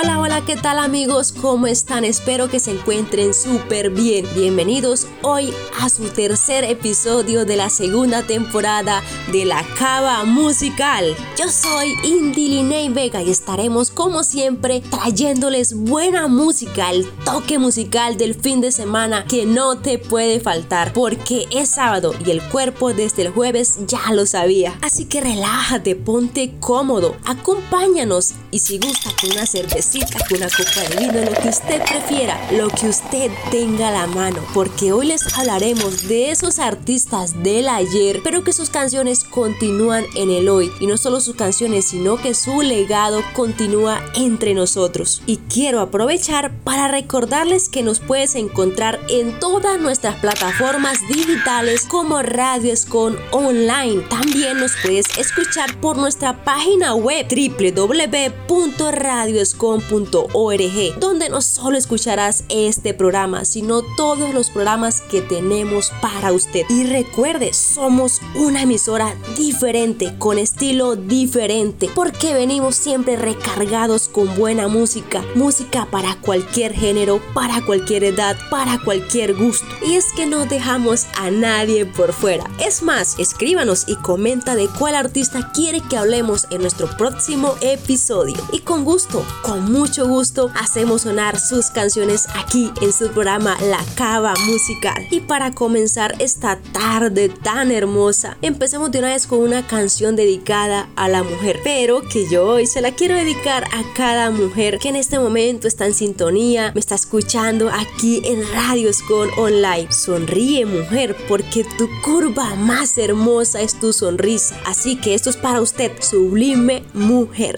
Hola, hola, ¿qué tal amigos? ¿Cómo están? Espero que se encuentren súper bien. Bienvenidos hoy a su tercer episodio de la segunda temporada de La Cava Musical. Yo soy Indy Liney Vega y estaremos como siempre trayéndoles buena música, el toque musical del fin de semana que no te puede faltar porque es sábado y el cuerpo desde el jueves ya lo sabía. Así que relájate, ponte cómodo, acompáñanos y si gusta con una cerveza una copa de vino, lo que usted prefiera, lo que usted tenga a la mano, porque hoy les hablaremos de esos artistas del ayer, pero que sus canciones continúan en el hoy, y no solo sus canciones, sino que su legado continúa entre nosotros. Y quiero aprovechar para recordarles que nos puedes encontrar en todas nuestras plataformas digitales como Radio Escon Online. También nos puedes escuchar por nuestra página web www.radioescon .org, donde no solo escucharás este programa, sino todos los programas que tenemos para usted. Y recuerde, somos una emisora diferente, con estilo diferente, porque venimos siempre recargados con buena música, música para cualquier género, para cualquier edad, para cualquier gusto. Y es que no dejamos a nadie por fuera. Es más, escríbanos y comenta de cuál artista quiere que hablemos en nuestro próximo episodio. Y con gusto, con mucho gusto hacemos sonar sus canciones aquí en su programa La Cava Musical. Y para comenzar esta tarde tan hermosa, empecemos de una vez con una canción dedicada a la mujer, pero que yo hoy se la quiero dedicar a cada mujer que en este momento está en sintonía, me está escuchando aquí en Radio Con Online. Sonríe mujer, porque tu curva más hermosa es tu sonrisa. Así que esto es para usted, sublime mujer.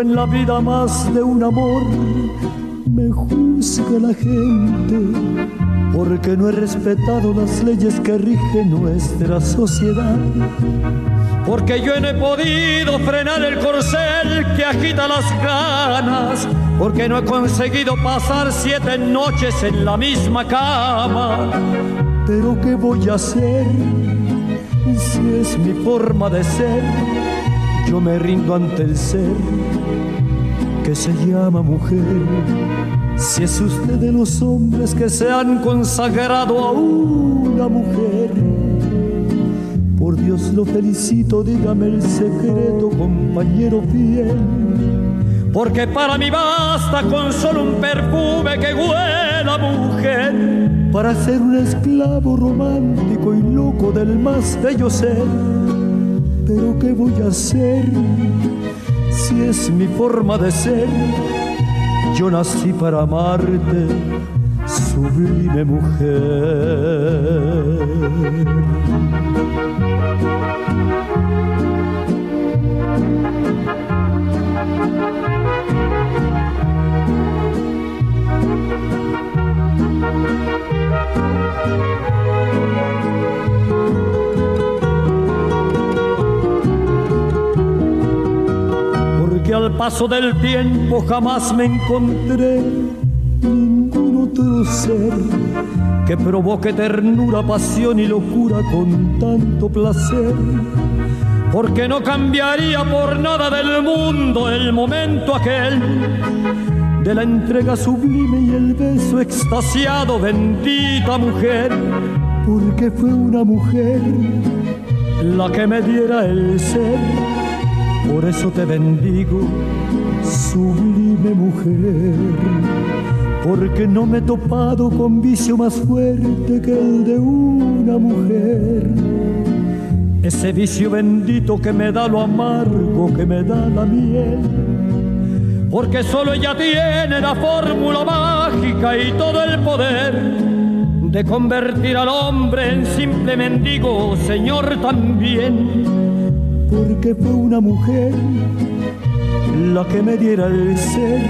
En la vida más de un amor, me juzga la gente porque no he respetado las leyes que rigen nuestra sociedad. Porque yo no he podido frenar el corcel que agita las ganas, porque no he conseguido pasar siete noches en la misma cama. Pero ¿qué voy a hacer si es mi forma de ser? Yo me rindo ante el ser que se llama mujer. Si es usted de los hombres que se han consagrado a una mujer, por Dios lo felicito, dígame el secreto, compañero fiel. Porque para mí basta con solo un perfume que huela mujer para ser un esclavo romántico y loco del más bello ser pero ¿qué voy a hacer si es mi forma de ser? Yo nací para amarte, sublime mujer. Al paso del tiempo jamás me encontré ningún otro ser que provoque ternura, pasión y locura con tanto placer. Porque no cambiaría por nada del mundo el momento aquel de la entrega sublime y el beso extasiado, bendita mujer, porque fue una mujer la que me diera el ser por eso te bendigo, sublime mujer, porque no me he topado con vicio más fuerte que el de una mujer. Ese vicio bendito que me da lo amargo, que me da la miel. Porque solo ella tiene la fórmula mágica y todo el poder de convertir al hombre en simple mendigo, Señor también porque fue una mujer la que me diera el ser.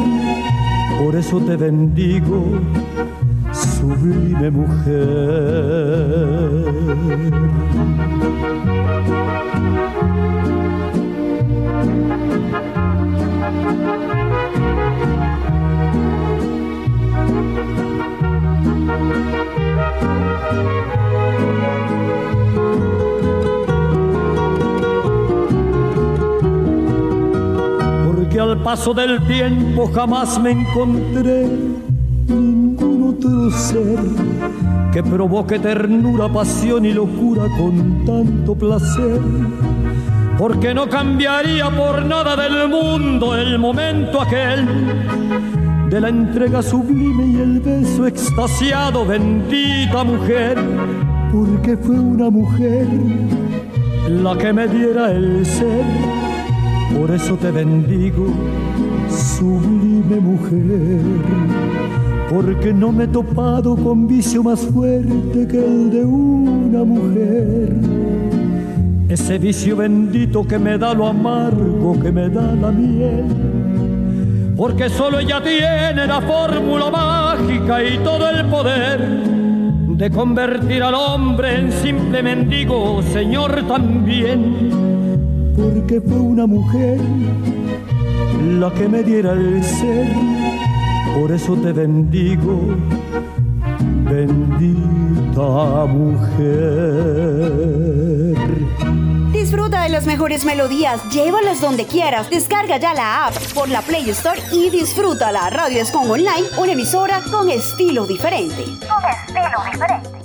Por eso te bendigo, sublime mujer. Paso del tiempo jamás me encontré ningún otro ser que provoque ternura, pasión y locura con tanto placer. Porque no cambiaría por nada del mundo el momento aquel de la entrega sublime y el beso extasiado, bendita mujer, porque fue una mujer la que me diera el ser. Por eso te bendigo, sublime mujer, porque no me he topado con vicio más fuerte que el de una mujer. Ese vicio bendito que me da lo amargo, que me da la miel porque solo ella tiene la fórmula mágica y todo el poder de convertir al hombre en simple mendigo, Señor también, porque fue una mujer la que me diera el ser, por eso te bendigo, bendita mujer. Disfruta de las mejores melodías, llévalas donde quieras. Descarga ya la app por la Play Store y disfruta la Radio Escon Online, una emisora con estilo diferente. Con estilo diferente.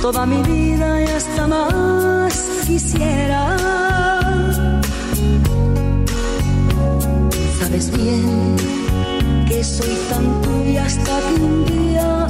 Toda mi vida y hasta más quisiera. Sabes bien que soy tan tuya hasta que un día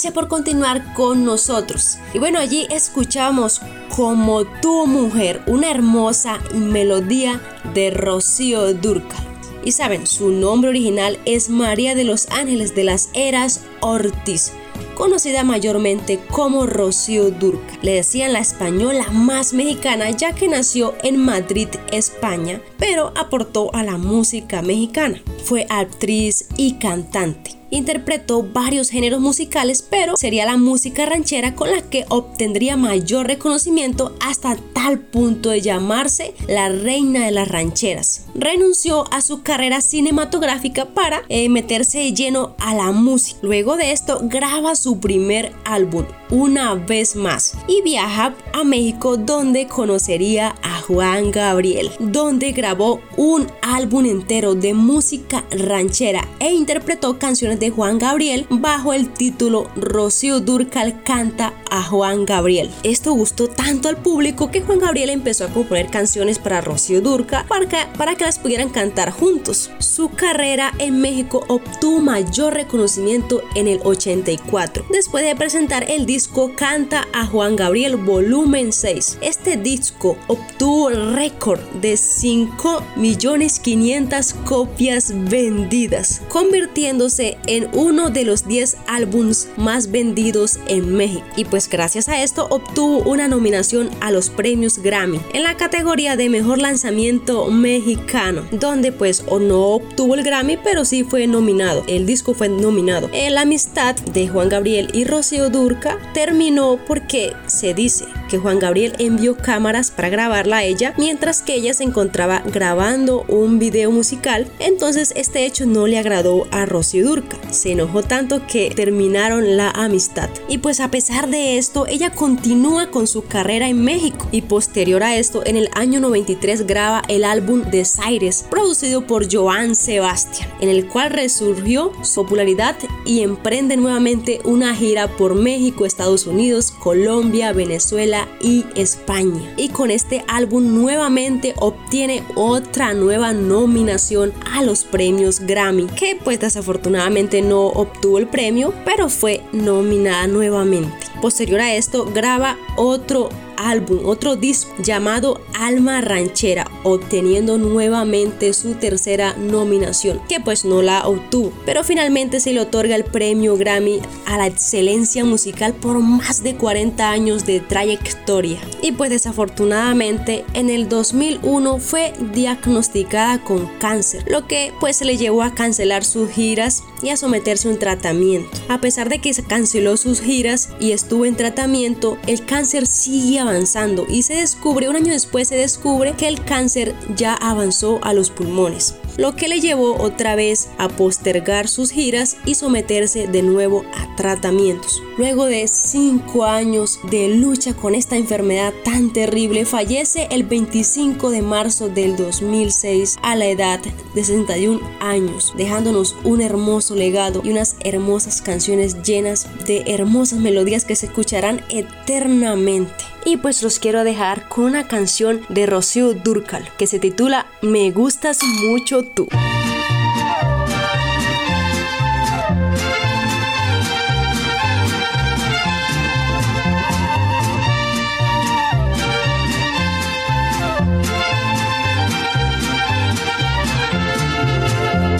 Gracias por continuar con nosotros. Y bueno, allí escuchamos Como tu mujer, una hermosa melodía de Rocío Durcal. Y saben, su nombre original es María de los Ángeles de las Eras Ortiz conocida mayormente como Rocío Durca. Le decían la española más mexicana ya que nació en Madrid, España, pero aportó a la música mexicana. Fue actriz y cantante interpretó varios géneros musicales, pero sería la música ranchera con la que obtendría mayor reconocimiento hasta tal punto de llamarse la reina de las rancheras. Renunció a su carrera cinematográfica para eh, meterse de lleno a la música. Luego de esto graba su primer álbum, una vez más, y viaja a México donde conocería a Juan Gabriel, donde grabó un álbum entero de música ranchera e interpretó canciones de Juan Gabriel bajo el título Rocío Durcal canta a Juan Gabriel. Esto gustó tanto al público que Juan Gabriel empezó a componer canciones para Rocío Durcal para que, para que pudieran cantar juntos. Su carrera en México obtuvo mayor reconocimiento en el 84, después de presentar el disco Canta a Juan Gabriel volumen 6. Este disco obtuvo récord de 5.500.000 copias vendidas, convirtiéndose en uno de los 10 álbums más vendidos en México. Y pues gracias a esto obtuvo una nominación a los premios Grammy en la categoría de mejor lanzamiento mexicano, donde pues o no obtuvo el Grammy, pero sí fue nominado. El disco fue nominado. La amistad de Juan Gabriel y Rocío Durca terminó porque se dice que Juan Gabriel envió cámaras para grabarla a ella mientras que ella se encontraba grabando un video musical. Entonces este hecho no le agradó a Rocío Durca se enojó tanto que terminaron la amistad. Y pues a pesar de esto, ella continúa con su carrera en México y posterior a esto, en el año 93 graba el álbum Desaires, producido por Joan Sebastián, en el cual resurgió su popularidad y emprende nuevamente una gira por México, Estados Unidos, Colombia, Venezuela y España. Y con este álbum nuevamente obtiene otra nueva nominación a los premios Grammy, que pues desafortunadamente no obtuvo el premio, pero fue nominada nuevamente. Posterior a esto, graba otro álbum, otro disco llamado Alma Ranchera, obteniendo nuevamente su tercera nominación, que pues no la obtuvo, pero finalmente se le otorga el premio Grammy a la excelencia musical por más de 40 años de trayectoria. Y pues desafortunadamente en el 2001 fue diagnosticada con cáncer, lo que pues le llevó a cancelar sus giras y a someterse a un tratamiento. A pesar de que canceló sus giras y estuvo en tratamiento, el cáncer sigue avanzando avanzando y se descubre, un año después se descubre que el cáncer ya avanzó a los pulmones lo que le llevó otra vez a postergar sus giras y someterse de nuevo a tratamientos. Luego de cinco años de lucha con esta enfermedad tan terrible, fallece el 25 de marzo del 2006 a la edad de 61 años, dejándonos un hermoso legado y unas hermosas canciones llenas de hermosas melodías que se escucharán eternamente. Y pues los quiero dejar con una canción de Rocío Durcal que se titula Me gustas mucho tú.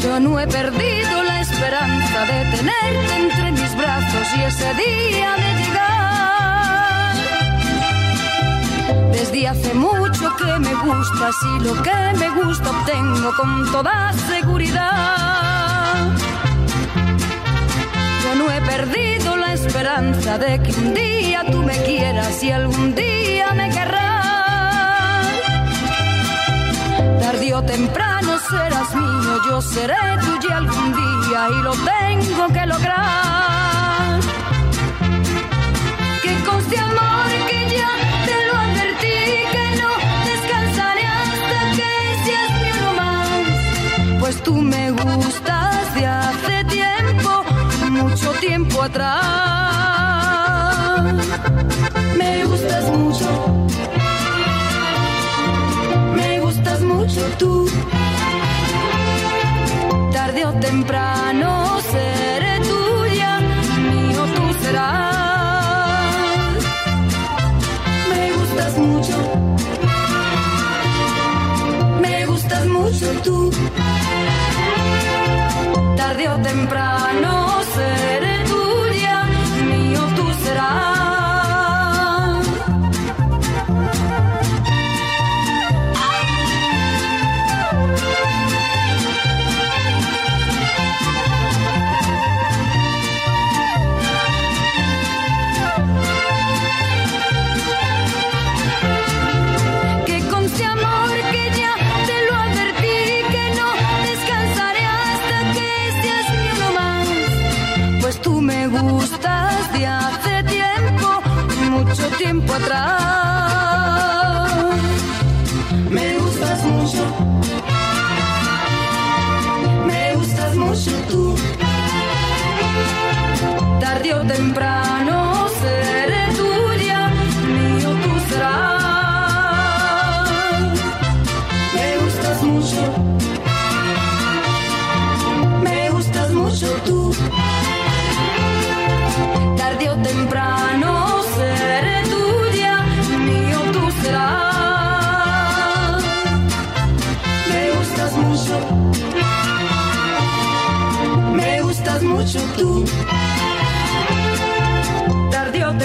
Yo no he perdido la esperanza de tenerte entre mis brazos y ese día de Desde hace mucho que me gustas y lo que me gusta obtengo con toda seguridad. Yo no he perdido la esperanza de que un día tú me quieras y algún día me querrás. Tarde o temprano serás mío, yo seré tuya algún día y lo tengo que lograr. Que conste amor que ya te pues tú me gustas de hace tiempo, mucho tiempo atrás. Me gustas mucho, me gustas mucho tú. Tarde o temprano seré tuya, mío tú serás. Me gustas mucho. Me gustas mucho tú. Tiempo atrás.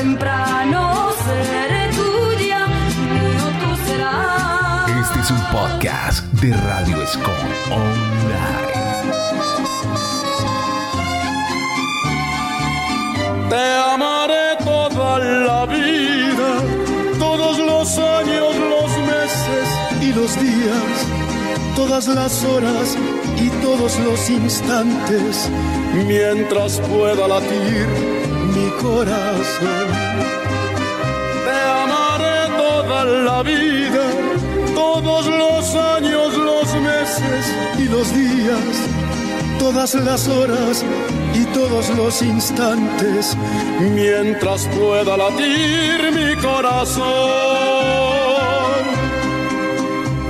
Temprano seré tuya, mío tú serás. Este es un podcast de Radio Escon Online. Te amaré toda la vida, todos los años, los meses y los días, todas las horas y todos los instantes, mientras pueda latir mi corazón. La vida, todos los años, los meses y los días, todas las horas y todos los instantes, mientras pueda latir mi corazón.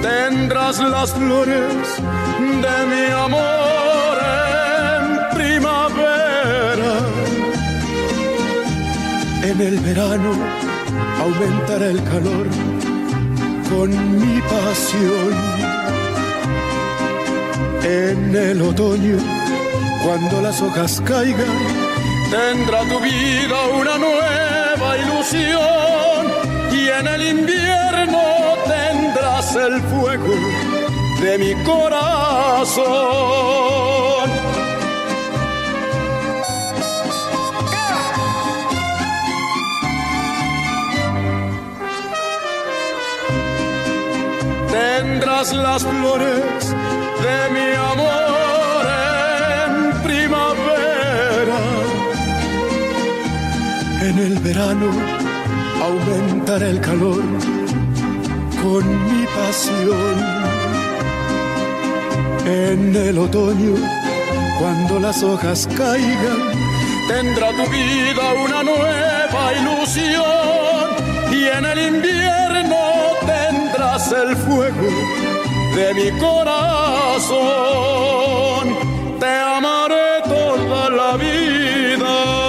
Tendrás las flores de mi amor en primavera. En el verano aumentará el calor con mi pasión. En el otoño, cuando las hojas caigan, tendrá tu vida una nueva ilusión. Y en el invierno tendrás el fuego de mi corazón. Las flores de mi amor en primavera. En el verano aumentará el calor con mi pasión. En el otoño, cuando las hojas caigan, tendrá tu vida una nueva ilusión. Y en el invierno tendrás el fuego de mi corazón. Te amaré toda la vida.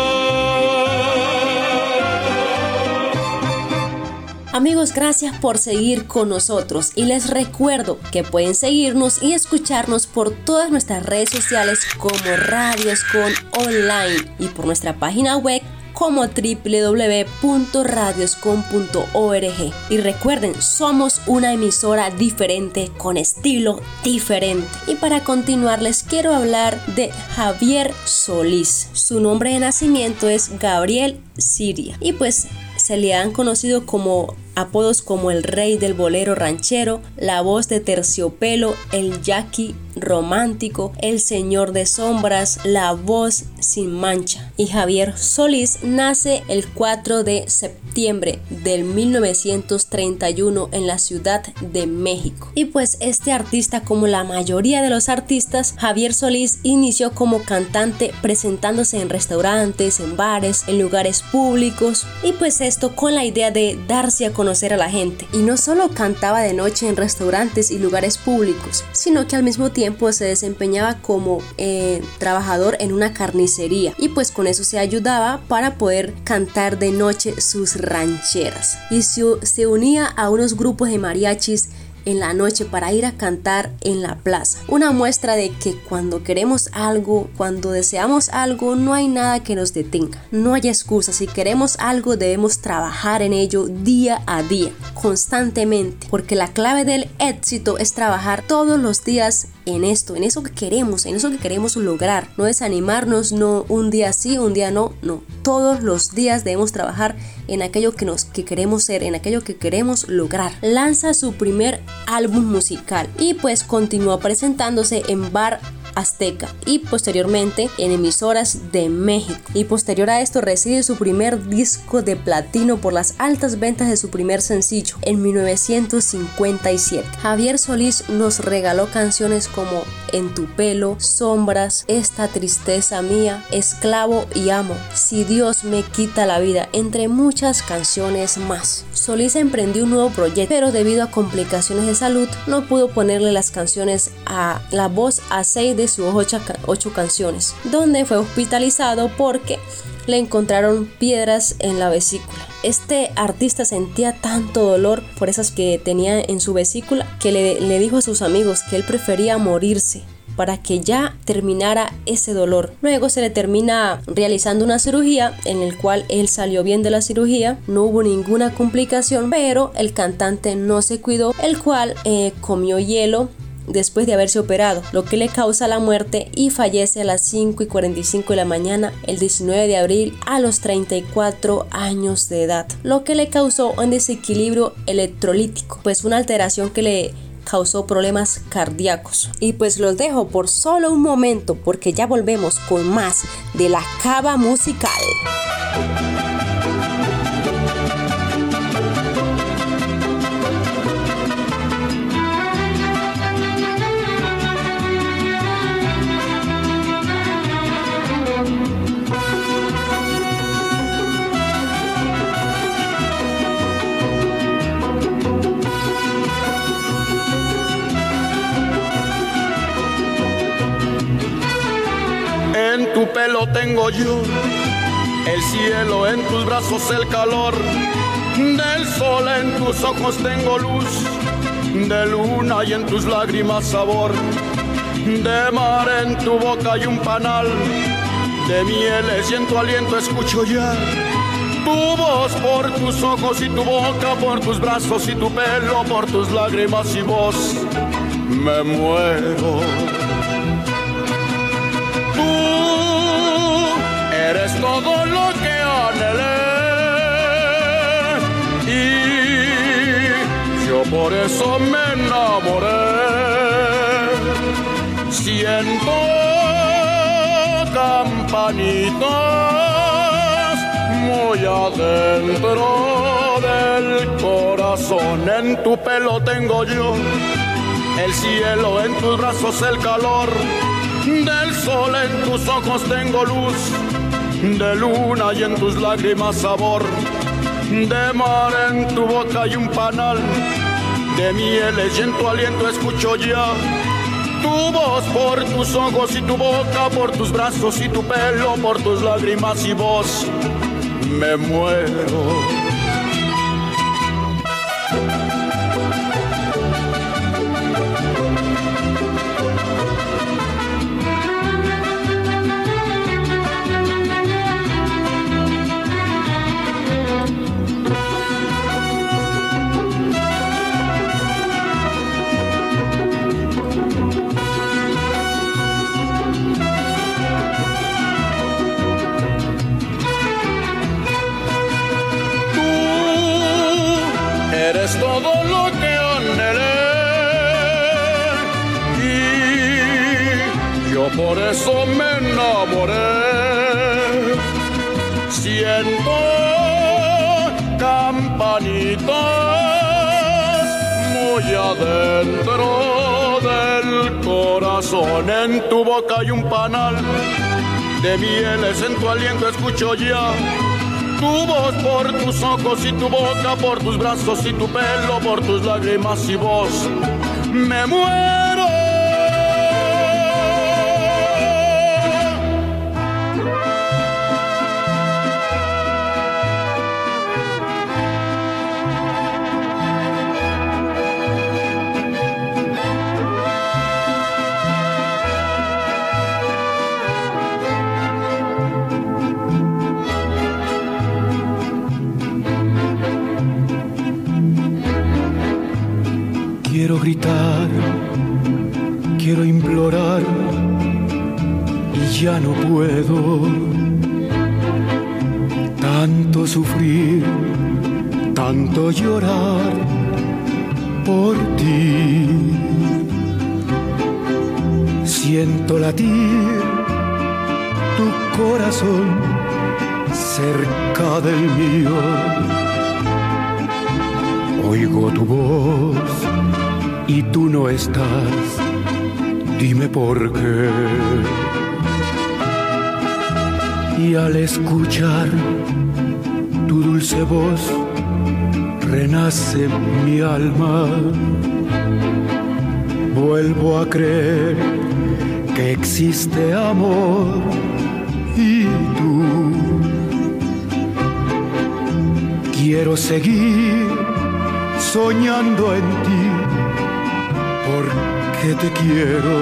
Amigos, gracias por seguir con nosotros y les recuerdo que pueden seguirnos y escucharnos por todas nuestras redes sociales como Radios con Online y por nuestra página web como www.radioscon.org. Y recuerden, somos una emisora diferente con estilo diferente. Y para continuar les quiero hablar de Javier Solís. Su nombre de nacimiento es Gabriel Siria. Y pues se le han conocido como apodos como el rey del bolero ranchero, la voz de terciopelo, el Jackie romántico, el señor de sombras, la voz sin mancha. Y Javier Solís nace el 4 de septiembre del 1931 en la Ciudad de México. Y pues este artista, como la mayoría de los artistas, Javier Solís inició como cantante presentándose en restaurantes, en bares, en lugares públicos y pues esto con la idea de darse a conocer a la gente. Y no solo cantaba de noche en restaurantes y lugares públicos, sino que al mismo tiempo se desempeñaba como eh, trabajador en una carnicería y pues con eso se ayudaba para poder cantar de noche sus rancheras. Y se unía a unos grupos de mariachis en la noche para ir a cantar en la plaza. Una muestra de que cuando queremos algo, cuando deseamos algo, no hay nada que nos detenga. No hay excusa. Si queremos algo, debemos trabajar en ello día a día, constantemente, porque la clave del éxito es trabajar todos los días en esto, en eso que queremos, en eso que queremos lograr. No desanimarnos, no un día sí, un día no, no. Todos los días debemos trabajar en aquello que nos que queremos ser, en aquello que queremos lograr. Lanza su primer álbum musical y pues continúa presentándose en bar Azteca y posteriormente en emisoras de México. Y posterior a esto recibe su primer disco de platino por las altas ventas de su primer sencillo en 1957. Javier Solís nos regaló canciones como En tu pelo, Sombras, Esta tristeza mía, Esclavo y amo, Si Dios me quita la vida, entre muchas canciones más. Solís emprendió un nuevo proyecto, pero debido a complicaciones de salud no pudo ponerle las canciones a la voz a seis de sus ocho, canciones, donde fue hospitalizado porque le encontraron piedras en la vesícula. Este artista sentía tanto dolor por esas que tenía en su vesícula que le, le dijo a sus amigos que él prefería morirse para que ya terminara ese dolor. Luego se le termina realizando una cirugía en el cual él salió bien de la cirugía, no hubo ninguna complicación, pero el cantante no se cuidó, el cual eh, comió hielo después de haberse operado, lo que le causa la muerte y fallece a las 5 y 45 de la mañana el 19 de abril a los 34 años de edad, lo que le causó un desequilibrio electrolítico, pues una alteración que le causó problemas cardíacos. Y pues los dejo por solo un momento porque ya volvemos con más de la cava musical. Tu pelo tengo yo, el cielo en tus brazos, el calor del sol en tus ojos tengo luz, de luna y en tus lágrimas sabor, de mar en tu boca y un panal, de mieles y en tu aliento escucho ya. Tu voz. Por tus ojos y tu boca, por tus brazos y tu pelo, por tus lágrimas y voz, me muero eres todo lo que anhelé y yo por eso me enamoré. Siento campanitas muy adentro del corazón. En tu pelo tengo yo el cielo, en tus brazos el calor del sol, en tus ojos tengo luz de luna y en tus lágrimas sabor, de mar en tu boca y un panal, de mieles y en tu aliento escucho ya. Tu voz por tus ojos y tu boca, por tus brazos y tu pelo, por tus lágrimas y voz, me muero. Escucho ya. Tu voz por tus ojos y tu boca, por tus brazos y tu pelo, por tus lágrimas y voz. Me muero Quiero gritar, quiero implorar y ya no puedo tanto sufrir, tanto llorar por ti. Siento latir tu corazón cerca del mío. Oigo tu voz y tú no estás. Dime por qué. Y al escuchar tu dulce voz, renace mi alma. Vuelvo a creer que existe amor y tú. Quiero seguir soñando en ti porque te quiero.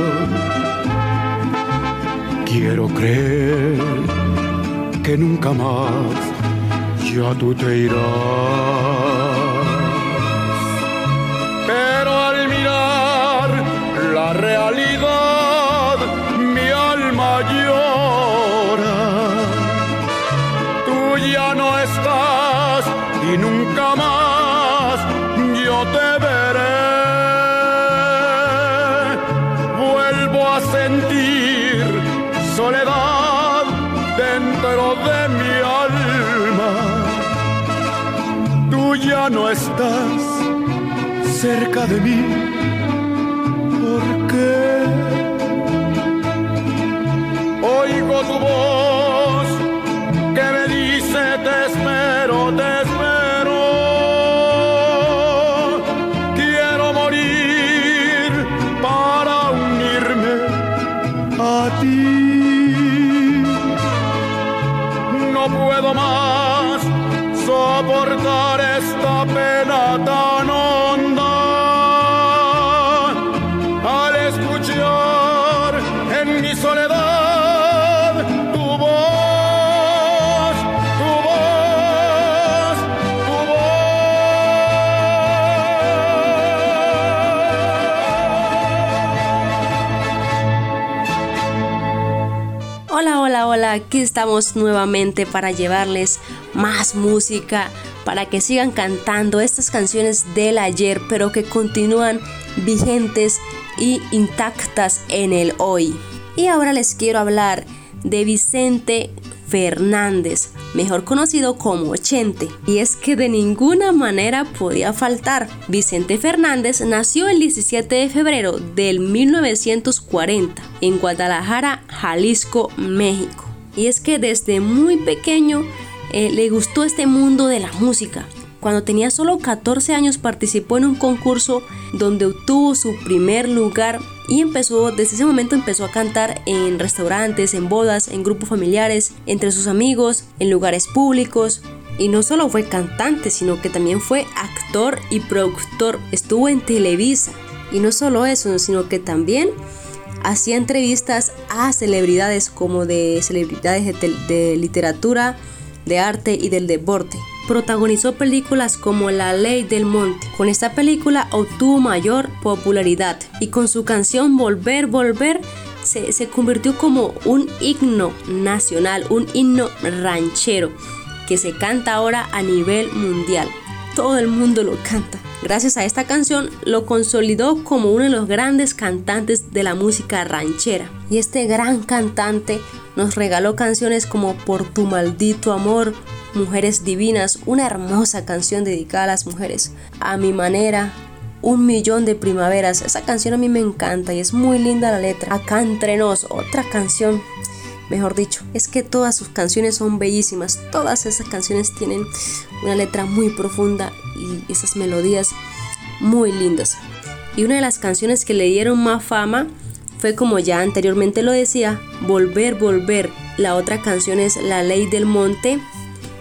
Quiero creer que nunca más ya tú te irás. Pero al mirar la realidad, mi alma llora. Tú ya no estás y nunca más yo te veré. Ya no estás cerca de mí. ¿Por qué? Oigo tu voz aquí estamos nuevamente para llevarles más música, para que sigan cantando estas canciones del ayer, pero que continúan vigentes y intactas en el hoy. Y ahora les quiero hablar de Vicente Fernández, mejor conocido como Chente. Y es que de ninguna manera podía faltar. Vicente Fernández nació el 17 de febrero del 1940 en Guadalajara, Jalisco, México. Y es que desde muy pequeño eh, le gustó este mundo de la música. Cuando tenía solo 14 años participó en un concurso donde obtuvo su primer lugar y empezó, desde ese momento empezó a cantar en restaurantes, en bodas, en grupos familiares, entre sus amigos, en lugares públicos. Y no solo fue cantante, sino que también fue actor y productor. Estuvo en Televisa. Y no solo eso, sino que también hacía entrevistas a celebridades como de celebridades de, literatura, de arte y del deporte. Protagonizó películas como La Ley del Monte. Con esta película obtuvo mayor popularidad y con su canción Volver, Volver se, se convirtió como un himno nacional, un himno ranchero que se canta ahora a nivel mundial. Todo el mundo lo canta. Gracias a esta canción lo consolidó como uno de los grandes cantantes de la música ranchera. Y este gran cantante nos regaló canciones como Por tu maldito amor, Mujeres Divinas, una hermosa canción dedicada a las mujeres, A mi manera, Un millón de primaveras. Esa canción a mí me encanta y es muy linda la letra. Acá entre nos, otra canción Mejor dicho, es que todas sus canciones son bellísimas. Todas esas canciones tienen una letra muy profunda y esas melodías muy lindas. Y una de las canciones que le dieron más fama fue como ya anteriormente lo decía, Volver, Volver. La otra canción es La Ley del Monte,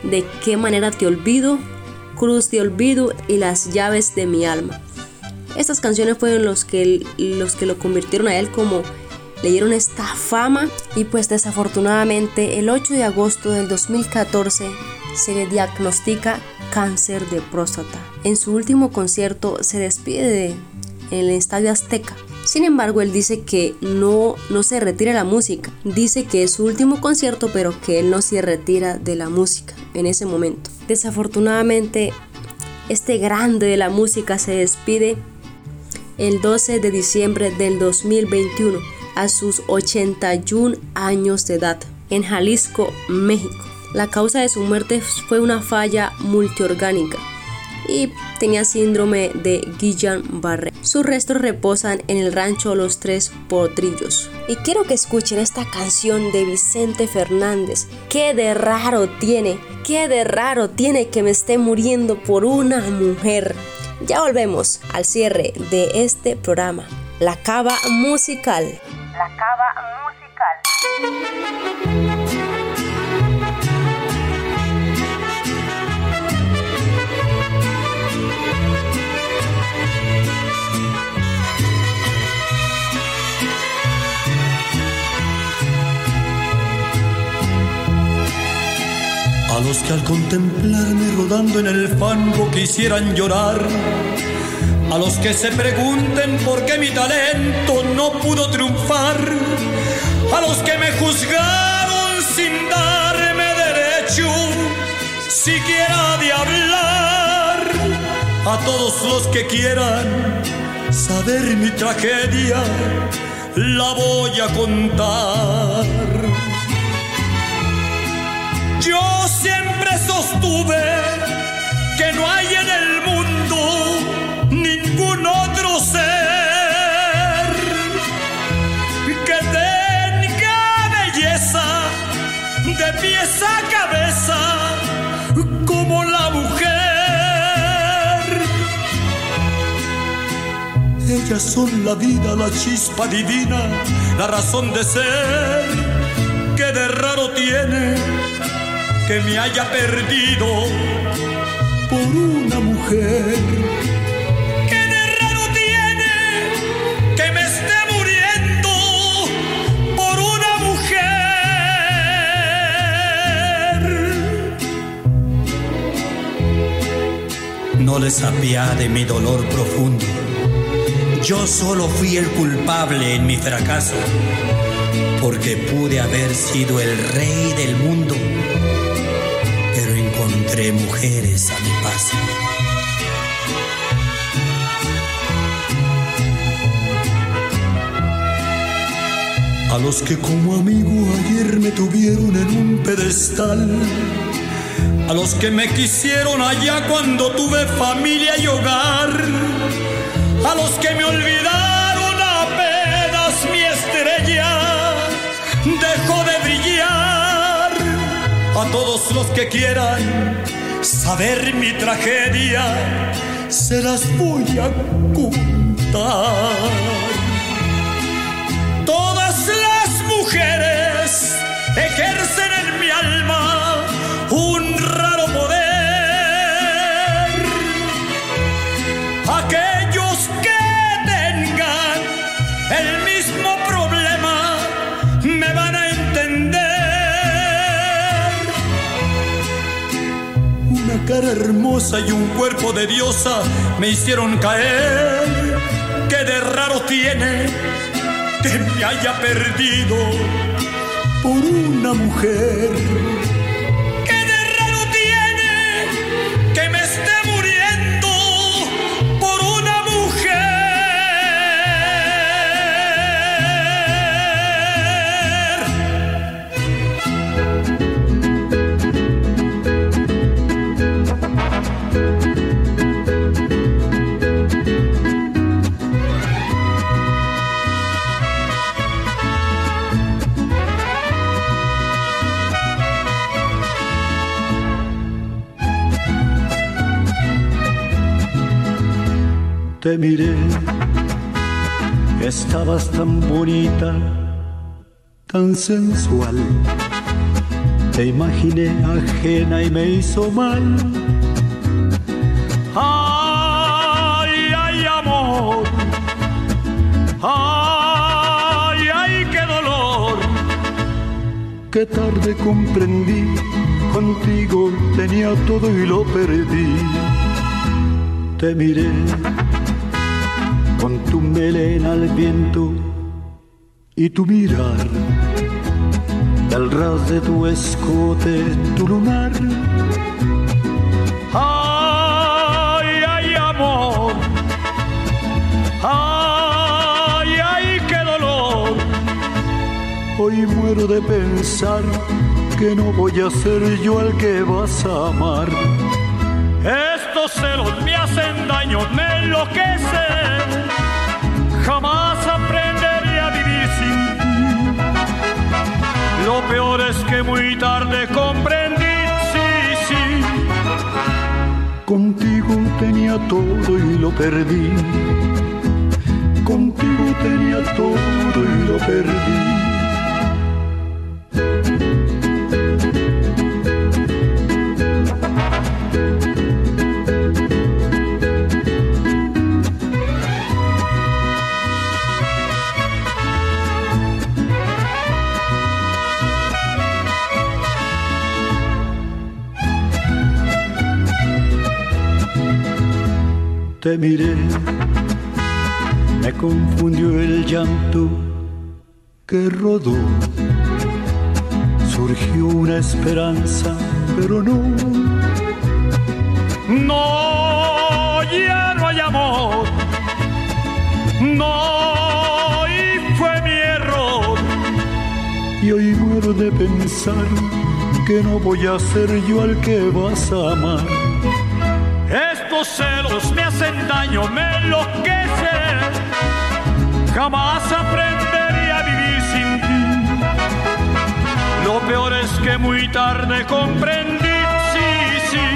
De qué manera te olvido, Cruz de Olvido y Las llaves de mi alma. Estas canciones fueron los que, los que lo convirtieron a él como le dieron esta fama y pues desafortunadamente el 8 de agosto del 2014 se le diagnostica cáncer de próstata. En su último concierto se despide de en el Estadio Azteca. Sin embargo, él dice que no, no se retira la música. Dice que es su último concierto, pero que él no se retira de la música en ese momento. Desafortunadamente, este grande de la música se despide el 12 de diciembre del 2021 a sus 81 años de edad en Jalisco, México. La causa de su muerte fue una falla multiorgánica y tenía síndrome de Guillain-Barré. Sus restos reposan en el rancho Los Tres Potrillos. Y quiero que escuchen esta canción de Vicente Fernández. ¿Qué de raro tiene? ¿Qué de raro tiene que me esté muriendo por una mujer? Ya volvemos al cierre de este programa. La cava musical. La cava musical. A los que al contemplarme rodando en el fango quisieran llorar. A los que se pregunten por qué mi talento no pudo triunfar. A los que me juzgaron sin darme derecho siquiera de hablar. A todos los que quieran saber mi tragedia, la voy a contar. Yo siempre sostuve que no hay en el de pies a cabeza como la mujer. Ellas son la vida, la chispa divina, la razón de ser que de raro tiene que me haya perdido por una mujer. No les apiade mi dolor profundo. Yo solo fui el culpable en mi fracaso, porque pude haber sido el rey del mundo encontré mujeres a mi paso. A los que como amigo ayer me tuvieron en un pedestal. A los que me quisieron allá cuando tuve familia y hogar. A los que me olvidaron apenas mi estrella dejó de brillar. A todos los que quieran saber mi tragedia, se las voy a contar. Todas las mujeres ejercen en hermosa y un cuerpo de diosa me hicieron caer. Que de raro tiene que me haya perdido por una mujer. Te miré, estabas tan bonita, tan sensual. Te imaginé ajena y me hizo mal. Ay, ay, amor. Ay, ay, qué dolor. Qué tarde comprendí, contigo tenía todo y lo perdí. Te miré con tu melena al viento y tu mirar, al ras de tu escote, tu lunar. Ay, ay, amor, ay, ay, qué dolor. Hoy muero de pensar que no voy a ser yo el que vas a amar. Estos celos me hacen daño, me enloquecen. Jamás aprenderé a vivir sin ti. Lo peor es que muy tarde comprendí, sí, sí. Contigo tenía todo y lo perdí. Contigo tenía todo y lo perdí. Te miré, me confundió el llanto que rodó. Surgió una esperanza, pero no. No, ya no hay amor. No, y fue mi error. Y hoy muero de pensar que no voy a ser yo al que vas a amar. Estos celos me hacen daño, me enloquecen. Jamás aprenderé a vivir sin ti. Lo peor es que muy tarde comprendí, sí, sí.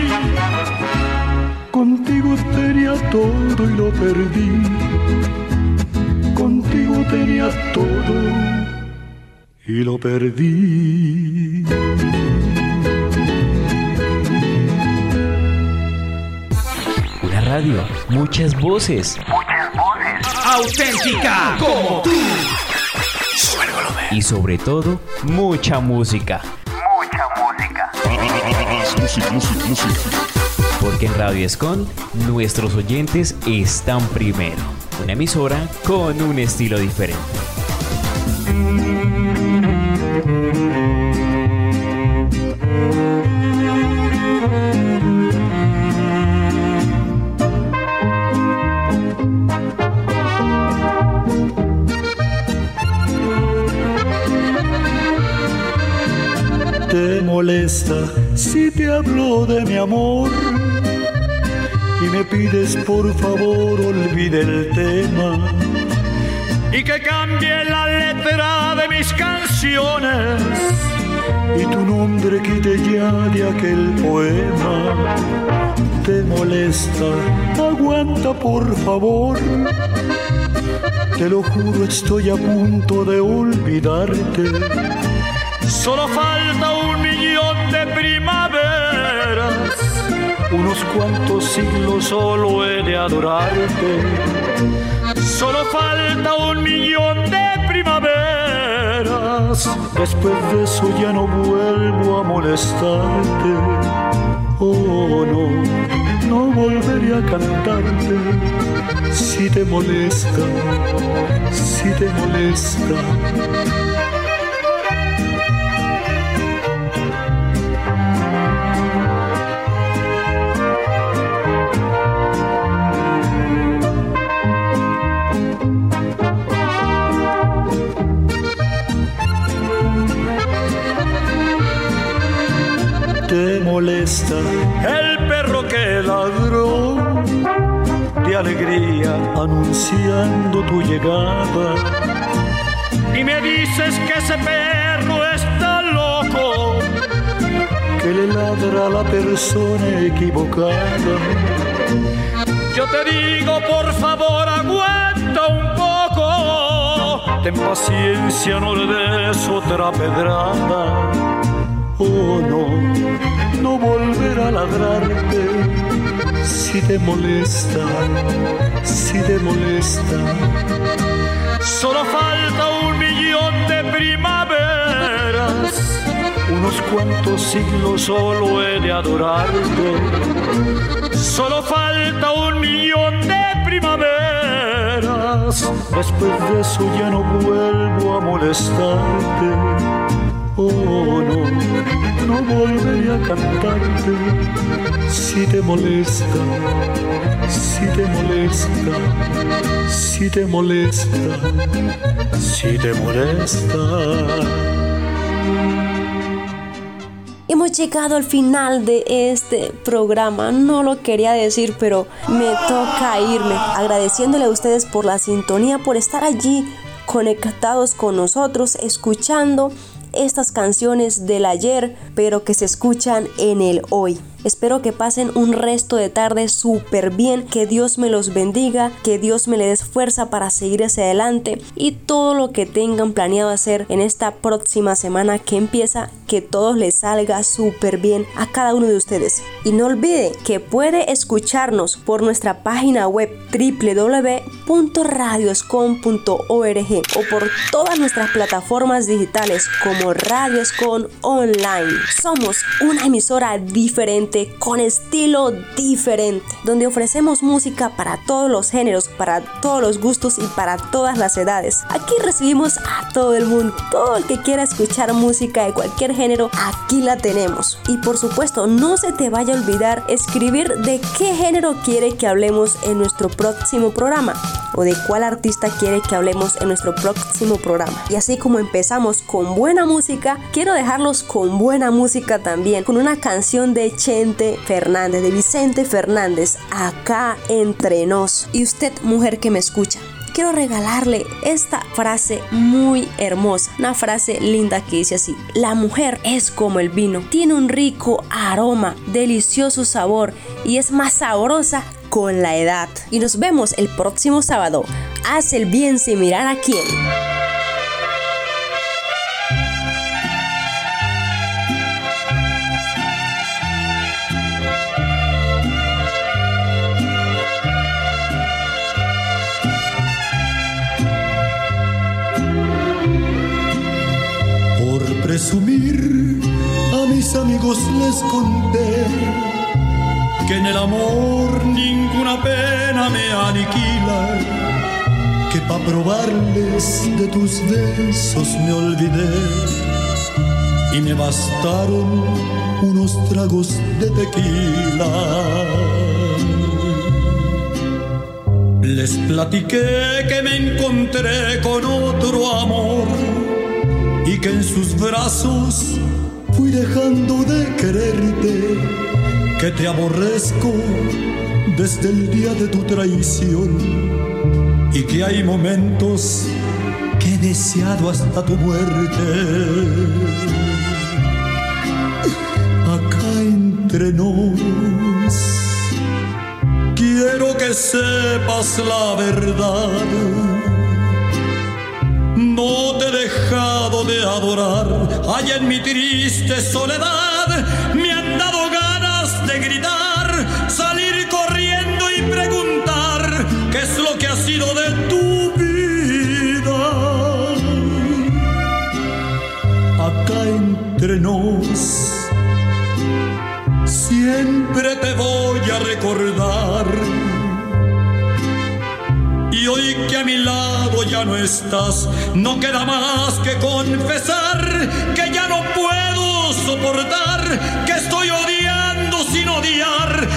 Contigo tenía todo y lo perdí. Contigo tenía todo y lo perdí. Radio, muchas voces. Auténtica como tú. Y sobre todo, mucha música. Porque en Radio Escon, nuestros oyentes están primero. Una emisora con un estilo diferente. Por favor olvide el tema y que cambie la letra de mis canciones y tu nombre quite ya de aquel poema. Te molesta, aguanta por favor. Te lo juro, estoy a punto de olvidarte. Solo falta un millón de primaveras, unos cuantos siglos solo he de adorarte. Solo falta un millón de primaveras, después de eso ya no vuelvo a molestarte. Oh no, no volveré a cantarte. Si te molesta, si te molesta. Alegría anunciando tu llegada. Y me dices que ese perro está loco, que le ladra a la persona equivocada. Yo te digo, por favor, aguanta un poco, ten paciencia, no le des otra pedrada. Oh no, no volver a ladrarte si te molesta, si te molesta. Solo falta un millón de primaveras, unos cuantos siglos solo he de adorarte. Solo falta un millón de primaveras. Después de eso ya no vuelvo a molestarte. Oh, no, no volveré a cantarte. Si te molesta, si te molesta, si te molesta, si te molesta. Hemos llegado al final de este programa. No lo quería decir, pero me toca irme. Agradeciéndole a ustedes por la sintonía, por estar allí conectados con nosotros, escuchando estas canciones del ayer, pero que se escuchan en el hoy. Espero que pasen un resto de tarde súper bien, que Dios me los bendiga, que Dios me le des fuerza para seguir hacia adelante y todo lo que tengan planeado hacer en esta próxima semana que empieza, que todo les salga súper bien a cada uno de ustedes. Y no olvide que puede escucharnos por nuestra página web www.radioscon.org o por todas nuestras plataformas digitales como Radioscon Online. Somos una emisora diferente con estilo diferente, donde ofrecemos música para todos los géneros, para todos los gustos y para todas las edades. Aquí recibimos a todo el mundo, todo el que quiera escuchar música de cualquier género, aquí la tenemos. Y por supuesto, no se te vaya a olvidar escribir de qué género quiere que hablemos en nuestro próximo programa o de cuál artista quiere que hablemos en nuestro próximo programa. Y así como empezamos con buena música, quiero dejarlos con buena música también, con una canción de Chente Fernández, de Vicente Fernández, acá entre nos. Y usted, mujer que me escucha, quiero regalarle esta frase muy hermosa, una frase linda que dice así, la mujer es como el vino, tiene un rico aroma, delicioso sabor y es más sabrosa con la edad. Y nos vemos el próximo sábado. Haz el bien sin mirar a quién. Por presumir, a mis amigos les conté que en el amor ninguna pena me aniquila, que pa' probarles de tus besos me olvidé y me bastaron unos tragos de tequila. Les platiqué que me encontré con otro amor y que en sus brazos fui dejando de quererte que te aborrezco desde el día de tu traición y que hay momentos que he deseado hasta tu muerte. Acá entre nos, quiero que sepas la verdad. No te he dejado de adorar, allá en mi triste soledad ya no estás, no queda más que confesar que ya no puedo soportar, que estoy odiando sin odiar,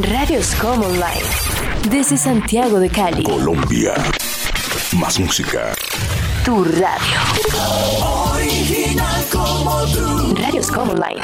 Radio Scom Online. Desde Santiago de Cali. Colombia. Más música. Tu radio. Original como tú. Radio Scom Online.